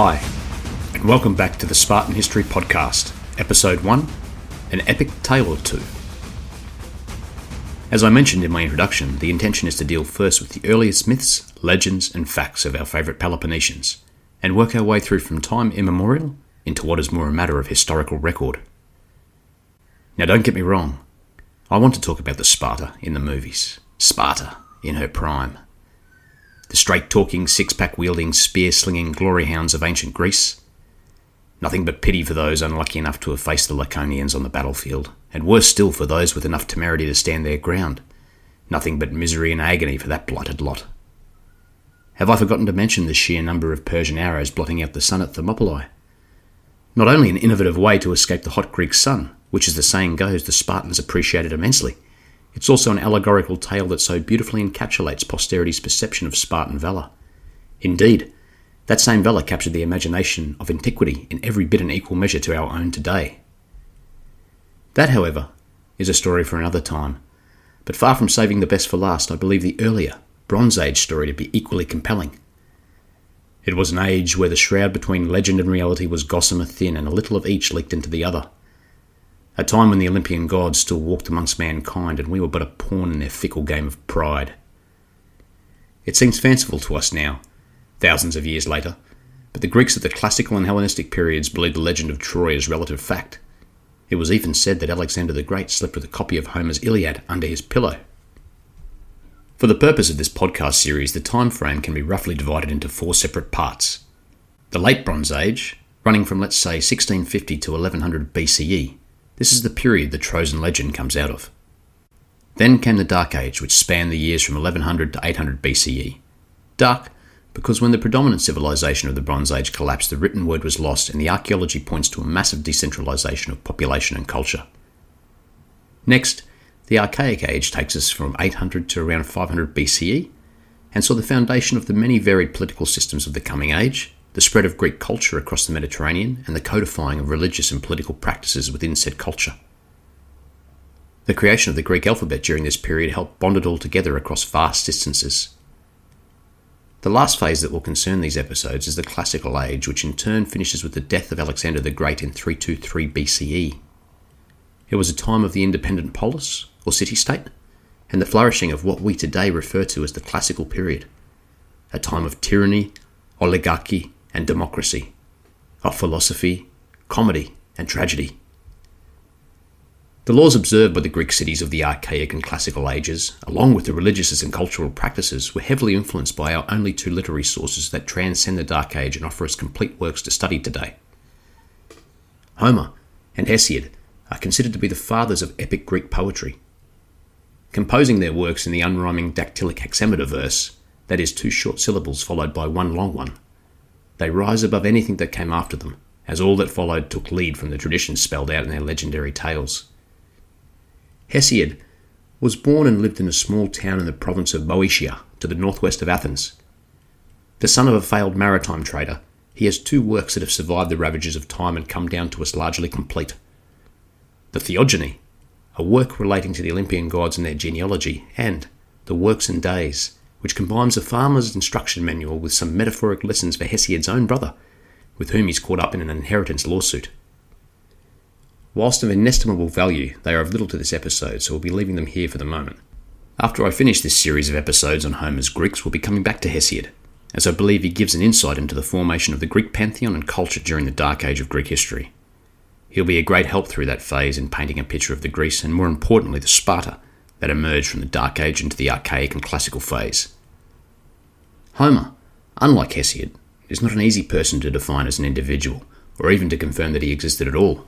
Hi, and welcome back to the Spartan History Podcast, Episode 1 An Epic Tale or Two. As I mentioned in my introduction, the intention is to deal first with the earliest myths, legends, and facts of our favourite Peloponnesians, and work our way through from time immemorial into what is more a matter of historical record. Now, don't get me wrong, I want to talk about the Sparta in the movies. Sparta in her prime the straight talking, six pack wielding, spear slinging glory hounds of ancient Greece. Nothing but pity for those unlucky enough to have faced the Laconians on the battlefield, and worse still for those with enough temerity to stand their ground. Nothing but misery and agony for that blighted lot. Have I forgotten to mention the sheer number of Persian arrows blotting out the sun at Thermopylae? Not only an innovative way to escape the hot Greek sun, which as the saying goes the Spartans appreciated immensely, it's also an allegorical tale that so beautifully encapsulates posterity's perception of Spartan valour. Indeed, that same valour captured the imagination of antiquity in every bit and equal measure to our own today. That, however, is a story for another time. But far from saving the best for last, I believe the earlier, Bronze Age story to be equally compelling. It was an age where the shroud between legend and reality was gossamer thin and a little of each leaked into the other a time when the Olympian gods still walked amongst mankind and we were but a pawn in their fickle game of pride. It seems fanciful to us now, thousands of years later, but the Greeks of the classical and Hellenistic periods believed the legend of Troy as relative fact. It was even said that Alexander the Great slept with a copy of Homer's Iliad under his pillow. For the purpose of this podcast series, the time frame can be roughly divided into four separate parts. The Late Bronze Age, running from let's say 1650 to 1100 BCE, this is the period the Trojan legend comes out of. Then came the Dark Age, which spanned the years from 1100 to 800 BCE. Dark because when the predominant civilization of the Bronze Age collapsed, the written word was lost, and the archaeology points to a massive decentralization of population and culture. Next, the Archaic Age takes us from 800 to around 500 BCE, and saw the foundation of the many varied political systems of the coming age, the spread of Greek culture across the Mediterranean, and the codifying of religious and political practices within said culture. The creation of the Greek alphabet during this period helped bond it all together across vast distances. The last phase that will concern these episodes is the Classical Age, which in turn finishes with the death of Alexander the Great in 323 BCE. It was a time of the independent polis, or city state, and the flourishing of what we today refer to as the Classical period, a time of tyranny, oligarchy, and democracy, of philosophy, comedy, and tragedy. The laws observed by the Greek cities of the archaic and classical ages, along with the religious and cultural practices, were heavily influenced by our only two literary sources that transcend the Dark Age and offer us complete works to study today. Homer and Hesiod are considered to be the fathers of epic Greek poetry. Composing their works in the unrhyming dactylic hexameter verse, that is, two short syllables followed by one long one, they rise above anything that came after them, as all that followed took lead from the traditions spelled out in their legendary tales. Hesiod was born and lived in a small town in the province of Boeotia, to the northwest of Athens. The son of a failed maritime trader, he has two works that have survived the ravages of time and come down to us largely complete. The Theogony, a work relating to the Olympian gods and their genealogy, and The Works and Days, which combines a farmer's instruction manual with some metaphoric lessons for Hesiod's own brother, with whom he's caught up in an inheritance lawsuit. Whilst of inestimable value, they are of little to this episode, so we'll be leaving them here for the moment. After I finish this series of episodes on Homer's Greeks, we'll be coming back to Hesiod, as I believe he gives an insight into the formation of the Greek pantheon and culture during the dark age of Greek history. He'll be a great help through that phase in painting a picture of the Greece and, more importantly, the Sparta that emerged from the Dark Age into the archaic and classical phase. Homer, unlike Hesiod, is not an easy person to define as an individual, or even to confirm that he existed at all.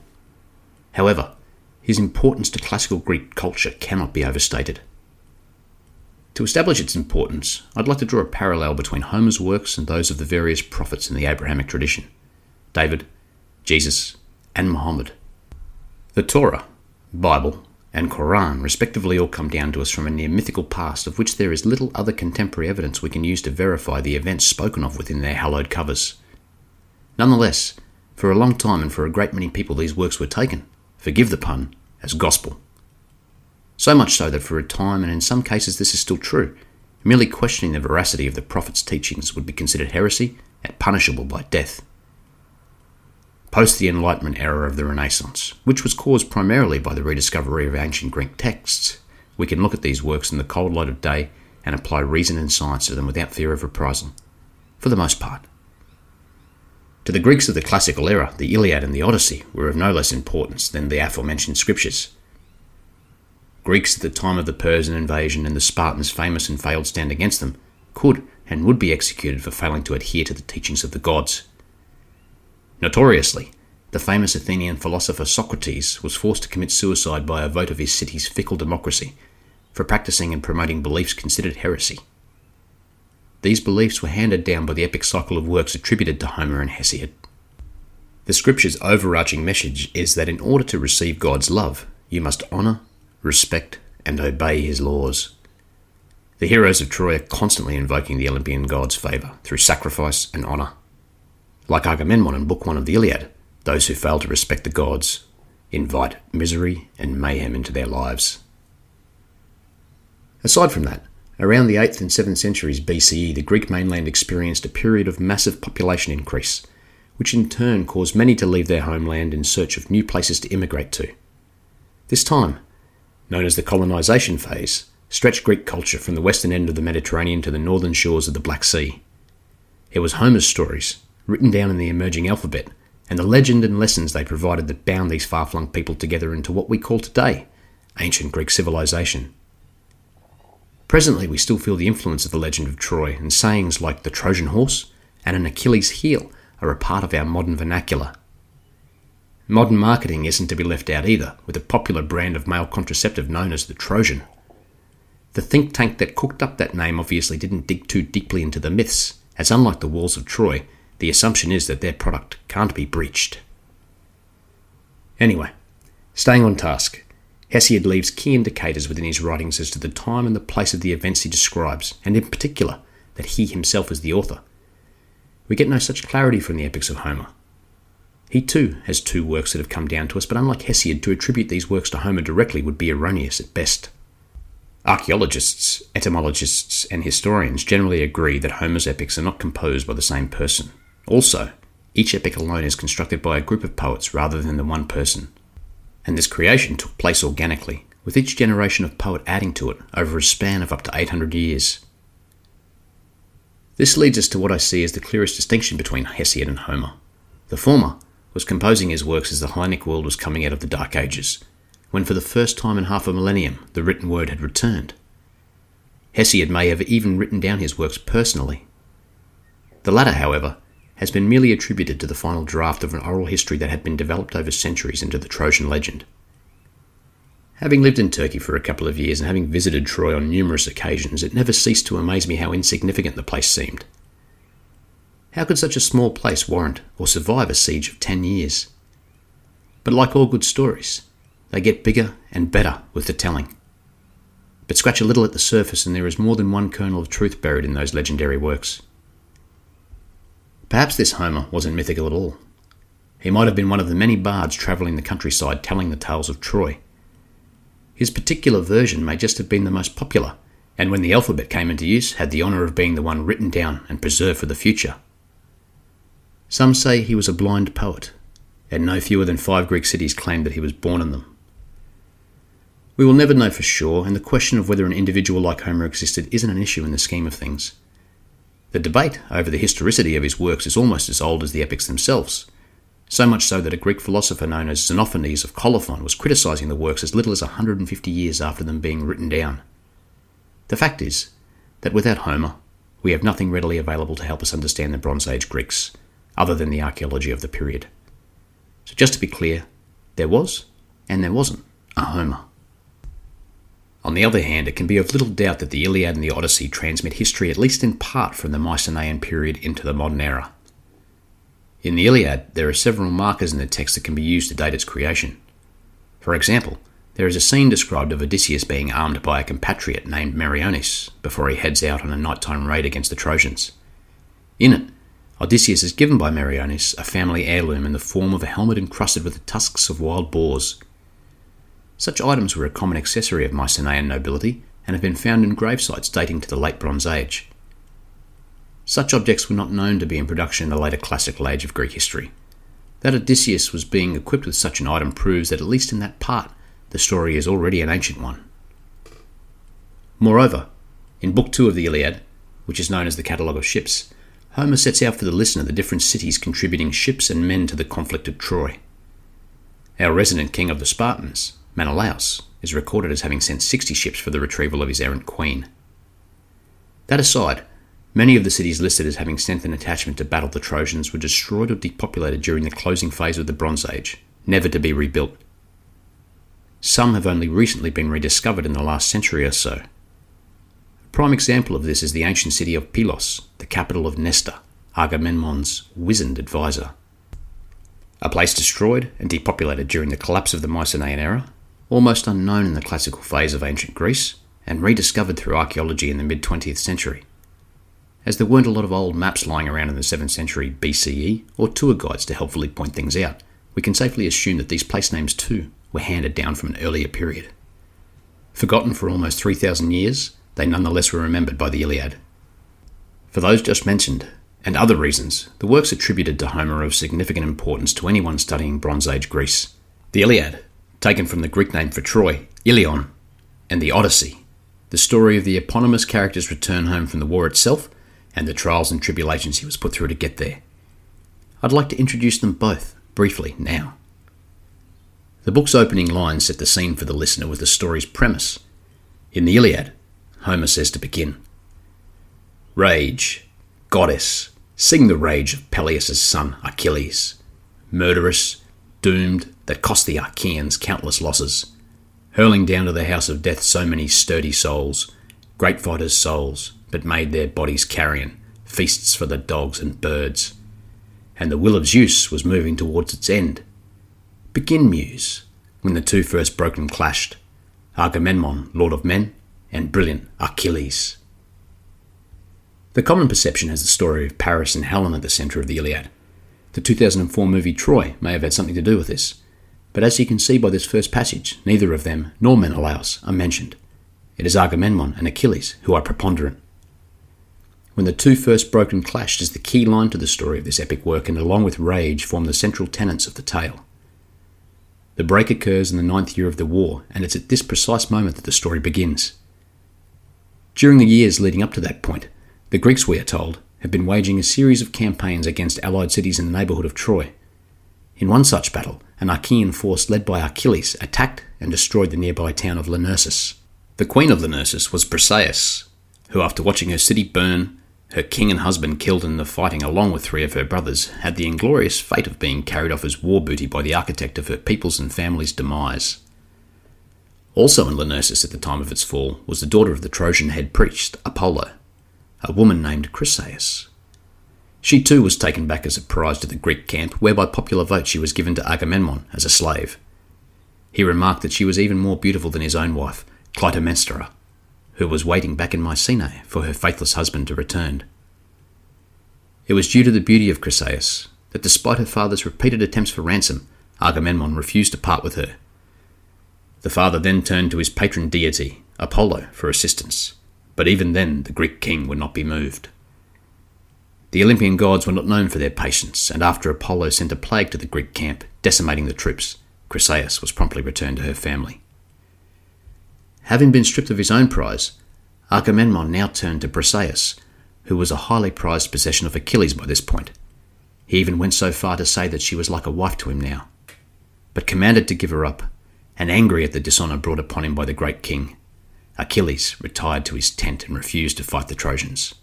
However, his importance to classical Greek culture cannot be overstated. To establish its importance, I'd like to draw a parallel between Homer's works and those of the various prophets in the Abrahamic tradition David, Jesus, and Muhammad. The Torah, Bible, and Quran respectively all come down to us from a near mythical past of which there is little other contemporary evidence we can use to verify the events spoken of within their hallowed covers. Nonetheless, for a long time and for a great many people these works were taken, forgive the pun, as gospel. So much so that for a time, and in some cases this is still true, merely questioning the veracity of the prophet's teachings would be considered heresy and punishable by death. Post the Enlightenment era of the Renaissance, which was caused primarily by the rediscovery of ancient Greek texts, we can look at these works in the cold light of day and apply reason and science to them without fear of reprisal, for the most part. To the Greeks of the classical era, the Iliad and the Odyssey were of no less importance than the aforementioned scriptures. Greeks at the time of the Persian invasion and the Spartans' famous and failed stand against them could and would be executed for failing to adhere to the teachings of the gods. Notoriously, the famous Athenian philosopher Socrates was forced to commit suicide by a vote of his city's fickle democracy for practicing and promoting beliefs considered heresy. These beliefs were handed down by the epic cycle of works attributed to Homer and Hesiod. The scripture's overarching message is that in order to receive God's love, you must honour, respect, and obey his laws. The heroes of Troy are constantly invoking the Olympian god's favour through sacrifice and honour. Like Agamemnon in Book 1 of the Iliad, those who fail to respect the gods invite misery and mayhem into their lives. Aside from that, around the 8th and 7th centuries BCE, the Greek mainland experienced a period of massive population increase, which in turn caused many to leave their homeland in search of new places to immigrate to. This time, known as the colonisation phase, stretched Greek culture from the western end of the Mediterranean to the northern shores of the Black Sea. It was Homer's stories, written down in the emerging alphabet, and the legend and lessons they provided that bound these far flung people together into what we call today ancient Greek civilization. Presently, we still feel the influence of the legend of Troy, and sayings like the Trojan horse and an Achilles heel are a part of our modern vernacular. Modern marketing isn't to be left out either, with a popular brand of male contraceptive known as the Trojan. The think tank that cooked up that name obviously didn't dig too deeply into the myths, as unlike the walls of Troy, the assumption is that their product can't be breached. Anyway, staying on task, Hesiod leaves key indicators within his writings as to the time and the place of the events he describes, and in particular, that he himself is the author. We get no such clarity from the epics of Homer. He too has two works that have come down to us, but unlike Hesiod, to attribute these works to Homer directly would be erroneous at best. Archaeologists, etymologists, and historians generally agree that Homer's epics are not composed by the same person. Also, each epic alone is constructed by a group of poets rather than the one person. And this creation took place organically, with each generation of poet adding to it over a span of up to 800 years. This leads us to what I see as the clearest distinction between Hesiod and Homer. The former was composing his works as the Hellenic world was coming out of the Dark Ages, when for the first time in half a millennium the written word had returned. Hesiod may have even written down his works personally. The latter, however, has been merely attributed to the final draft of an oral history that had been developed over centuries into the Trojan legend. Having lived in Turkey for a couple of years and having visited Troy on numerous occasions, it never ceased to amaze me how insignificant the place seemed. How could such a small place warrant or survive a siege of ten years? But like all good stories, they get bigger and better with the telling. But scratch a little at the surface, and there is more than one kernel of truth buried in those legendary works. Perhaps this Homer wasn't mythical at all. He might have been one of the many bards travelling the countryside telling the tales of Troy. His particular version may just have been the most popular, and when the alphabet came into use, had the honour of being the one written down and preserved for the future. Some say he was a blind poet, and no fewer than five Greek cities claimed that he was born in them. We will never know for sure, and the question of whether an individual like Homer existed isn't an issue in the scheme of things. The debate over the historicity of his works is almost as old as the epics themselves, so much so that a Greek philosopher known as Xenophanes of Colophon was criticising the works as little as 150 years after them being written down. The fact is that without Homer, we have nothing readily available to help us understand the Bronze Age Greeks, other than the archaeology of the period. So, just to be clear, there was, and there wasn't, a Homer. On the other hand, it can be of little doubt that the Iliad and the Odyssey transmit history at least in part from the Mycenaean period into the modern era. In the Iliad, there are several markers in the text that can be used to date its creation. For example, there is a scene described of Odysseus being armed by a compatriot named Meriones before he heads out on a nighttime raid against the Trojans. In it, Odysseus is given by Meriones a family heirloom in the form of a helmet encrusted with the tusks of wild boars such items were a common accessory of Mycenaean nobility and have been found in gravesites dating to the Late Bronze Age. Such objects were not known to be in production in the later Classical Age of Greek history. That Odysseus was being equipped with such an item proves that, at least in that part, the story is already an ancient one. Moreover, in Book 2 of the Iliad, which is known as the Catalogue of Ships, Homer sets out for the listener the different cities contributing ships and men to the conflict of Troy. Our resident king of the Spartans, Menelaus, is recorded as having sent 60 ships for the retrieval of his errant queen. That aside, many of the cities listed as having sent an attachment to battle the Trojans were destroyed or depopulated during the closing phase of the Bronze Age, never to be rebuilt. Some have only recently been rediscovered in the last century or so. A prime example of this is the ancient city of Pylos, the capital of Nestor, Agamemnon's wizened advisor. A place destroyed and depopulated during the collapse of the Mycenaean era, almost unknown in the classical phase of ancient Greece, and rediscovered through archaeology in the mid 20th century. As there weren't a lot of old maps lying around in the 7th century BCE or tour guides to helpfully point things out, we can safely assume that these place names too were handed down from an earlier period. Forgotten for almost 3,000 years, they nonetheless were remembered by the Iliad. For those just mentioned, and other reasons, the works attributed to Homer are of significant importance to anyone studying Bronze Age Greece. The Iliad, taken from the Greek name for Troy, Ilion, and the Odyssey, the story of the eponymous character's return home from the war itself and the trials and tribulations he was put through to get there. I'd like to introduce them both, briefly, now. The book's opening lines set the scene for the listener with the story's premise. In the Iliad, Homer says to begin Rage, goddess, sing the rage of Peleus' son Achilles, murderous, doomed, that cost the Achaeans countless losses, hurling down to the house of death so many sturdy souls, great fighters' souls, but made their bodies carrion, feasts for the dogs and birds. And the will of Zeus was moving towards its end. Begin, Muse, when the two first broken clashed Agamemnon, lord of men, and brilliant Achilles. The common perception has the story of Paris and Helen at the centre of the Iliad. The 2004 movie Troy may have had something to do with this, but as you can see by this first passage, neither of them nor Menelaus are mentioned. It is Agamemnon and Achilles who are preponderant. When the two first broken clashed is the key line to the story of this epic work, and along with rage form the central tenets of the tale. The break occurs in the ninth year of the war, and it's at this precise moment that the story begins. During the years leading up to that point, the Greeks, we are told, have been waging a series of campaigns against allied cities in the neighbourhood of Troy. In one such battle, an Achaean force led by Achilles attacked and destroyed the nearby town of Lyrnessus. The queen of Lyrnessus was Briseis, who, after watching her city burn, her king and husband killed in the fighting along with three of her brothers, had the inglorious fate of being carried off as war booty by the architect of her people's and family's demise. Also in Lyrnessus at the time of its fall was the daughter of the Trojan head priest, Apollo, a woman named Chryseis. She too was taken back as a prize to the Greek camp, where by popular vote she was given to Agamemnon as a slave. He remarked that she was even more beautiful than his own wife, Clytemnestra, who was waiting back in Mycenae for her faithless husband to return. It was due to the beauty of Chryseis that despite her father's repeated attempts for ransom, Agamemnon refused to part with her. The father then turned to his patron deity, Apollo, for assistance, but even then the Greek king would not be moved. The Olympian gods were not known for their patience, and after Apollo sent a plague to the Greek camp, decimating the troops, Chryseis was promptly returned to her family. Having been stripped of his own prize, Agamemnon now turned to Briseis, who was a highly prized possession of Achilles by this point. He even went so far to say that she was like a wife to him now. But commanded to give her up, and angry at the dishonour brought upon him by the great king, Achilles retired to his tent and refused to fight the Trojans.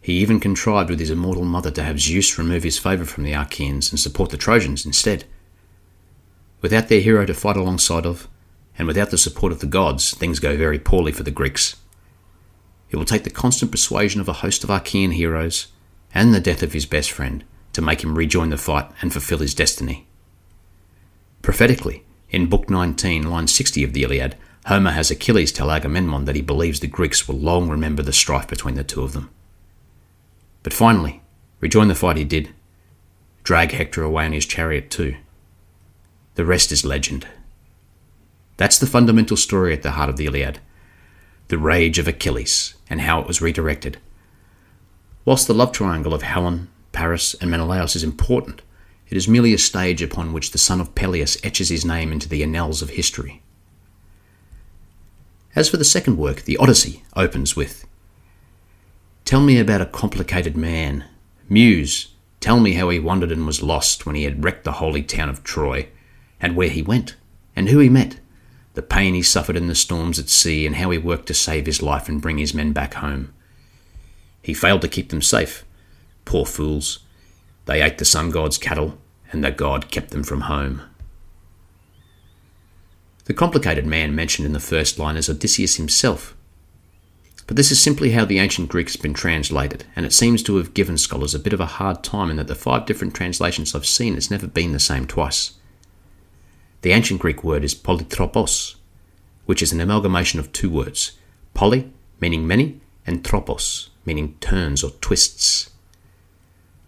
He even contrived with his immortal mother to have Zeus remove his favour from the Achaeans and support the Trojans instead. Without their hero to fight alongside of, and without the support of the gods, things go very poorly for the Greeks. It will take the constant persuasion of a host of Achaean heroes, and the death of his best friend, to make him rejoin the fight and fulfill his destiny. Prophetically, in Book 19, line 60 of the Iliad, Homer has Achilles tell Agamemnon that he believes the Greeks will long remember the strife between the two of them. But finally, rejoin the fight he did, drag Hector away in his chariot too. The rest is legend. That's the fundamental story at the heart of the Iliad the rage of Achilles and how it was redirected. Whilst the love triangle of Helen, Paris, and Menelaus is important, It is merely a stage upon which the son of Peleus etches his name into the annals of history. As for the second work, the Odyssey opens with Tell me about a complicated man. Muse, tell me how he wandered and was lost when he had wrecked the holy town of Troy, and where he went, and who he met, the pain he suffered in the storms at sea, and how he worked to save his life and bring his men back home. He failed to keep them safe. Poor fools. They ate the sun god's cattle, and the god kept them from home. The complicated man mentioned in the first line is Odysseus himself, but this is simply how the ancient Greek has been translated, and it seems to have given scholars a bit of a hard time in that the five different translations I've seen has never been the same twice. The ancient Greek word is polytropos, which is an amalgamation of two words poly, meaning many, and tropos, meaning turns or twists.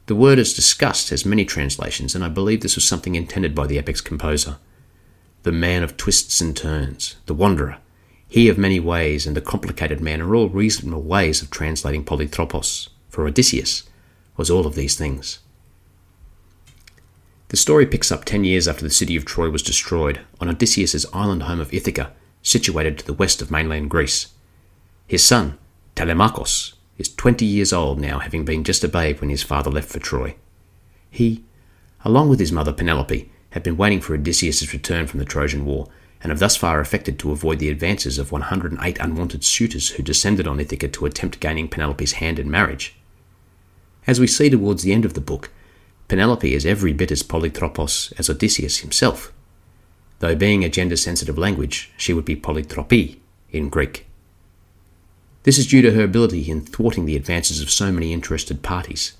The word as discussed has many translations, and I believe this was something intended by the epic's composer. The man of twists and turns, the wanderer, he of many ways and the complicated man are all reasonable ways of translating polytropos, for Odysseus was all of these things. The story picks up ten years after the city of Troy was destroyed on Odysseus's island home of Ithaca, situated to the west of mainland Greece. His son, Telemachus, is twenty years old now, having been just a babe when his father left for Troy. He, along with his mother Penelope, had been waiting for Odysseus's return from the Trojan War and have thus far affected to avoid the advances of 108 unwanted suitors who descended on Ithaca to attempt gaining Penelope's hand in marriage. As we see towards the end of the book, Penelope is every bit as polytropos as Odysseus himself, though being a gender sensitive language, she would be polytropy in Greek. This is due to her ability in thwarting the advances of so many interested parties,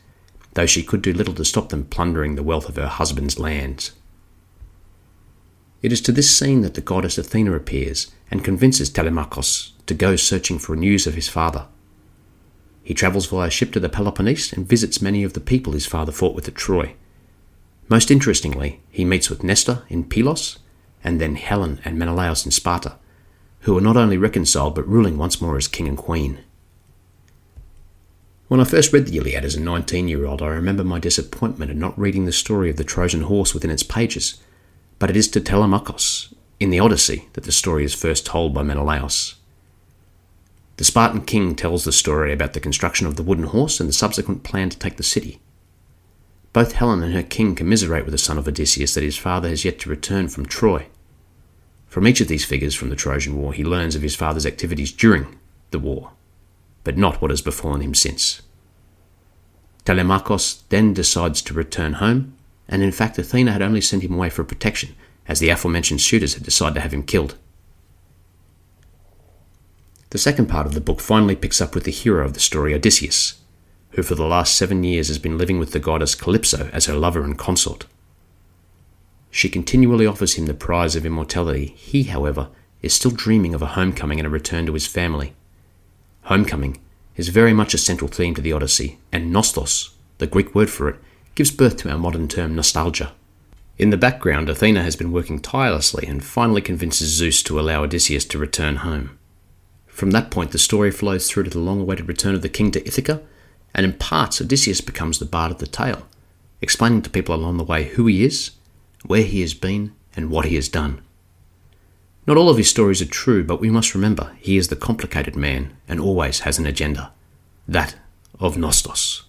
though she could do little to stop them plundering the wealth of her husband's lands. It is to this scene that the goddess Athena appears and convinces Telemachus to go searching for news of his father. He travels via ship to the Peloponnese and visits many of the people his father fought with at Troy. Most interestingly, he meets with Nestor in Pylos and then Helen and Menelaus in Sparta, who are not only reconciled but ruling once more as king and queen. When I first read the Iliad as a 19 year old, I remember my disappointment at not reading the story of the Trojan horse within its pages but it is to Telemachus in the Odyssey that the story is first told by Menelaus. The Spartan king tells the story about the construction of the wooden horse and the subsequent plan to take the city. Both Helen and her king commiserate with the son of Odysseus that his father has yet to return from Troy. From each of these figures from the Trojan War, he learns of his father's activities during the war, but not what has befallen him since. Telemachus then decides to return home and in fact Athena had only sent him away for protection, as the aforementioned suitors had decided to have him killed. The second part of the book finally picks up with the hero of the story, Odysseus, who for the last seven years has been living with the goddess Calypso as her lover and consort. She continually offers him the prize of immortality. He, however, is still dreaming of a homecoming and a return to his family. Homecoming is very much a central theme to the Odyssey, and nostos, the Greek word for it, gives birth to our modern term nostalgia. In the background, Athena has been working tirelessly and finally convinces Zeus to allow Odysseus to return home. From that point, the story flows through to the long awaited return of the king to Ithaca, and in parts, Odysseus becomes the bard of the tale, explaining to people along the way who he is, where he has been, and what he has done. Not all of his stories are true, but we must remember he is the complicated man and always has an agenda that of Nostos.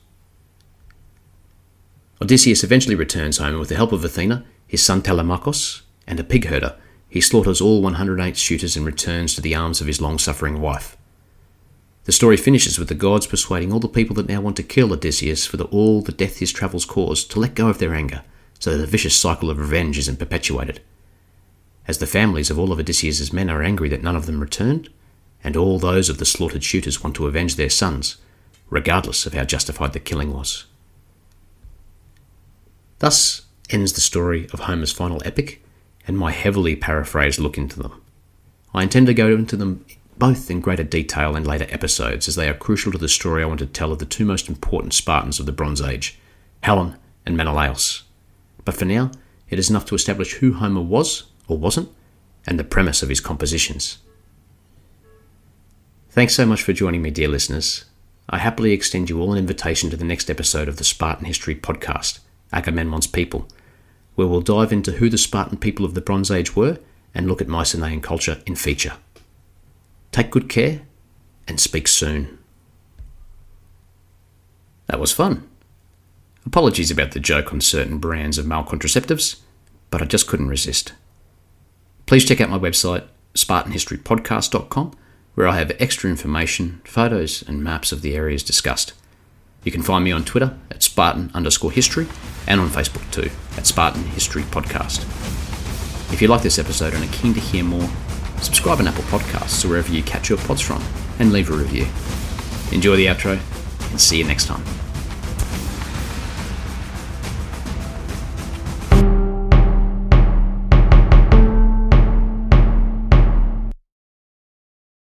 Odysseus eventually returns home and with the help of Athena, his son Telemachus, and a pig herder, he slaughters all 108 suitors and returns to the arms of his long suffering wife. The story finishes with the gods persuading all the people that now want to kill Odysseus for the, all the death his travels caused to let go of their anger, so that the vicious cycle of revenge isn't perpetuated. As the families of all of Odysseus's men are angry that none of them returned, and all those of the slaughtered suitors want to avenge their sons, regardless of how justified the killing was. Thus ends the story of Homer's final epic and my heavily paraphrased look into them. I intend to go into them both in greater detail in later episodes, as they are crucial to the story I want to tell of the two most important Spartans of the Bronze Age, Helen and Menelaus. But for now, it is enough to establish who Homer was or wasn't, and the premise of his compositions. Thanks so much for joining me, dear listeners. I happily extend you all an invitation to the next episode of the Spartan History podcast. Agamemnon's people, where we'll dive into who the Spartan people of the Bronze Age were and look at Mycenaean culture in feature. Take good care and speak soon. That was fun. Apologies about the joke on certain brands of male contraceptives, but I just couldn't resist. Please check out my website, SpartanHistoryPodcast.com, where I have extra information, photos, and maps of the areas discussed. You can find me on Twitter at Spartan underscore history and on Facebook too at Spartan History Podcast. If you like this episode and are keen to hear more, subscribe on Apple Podcasts or wherever you catch your pods from and leave a review. Enjoy the outro and see you next time.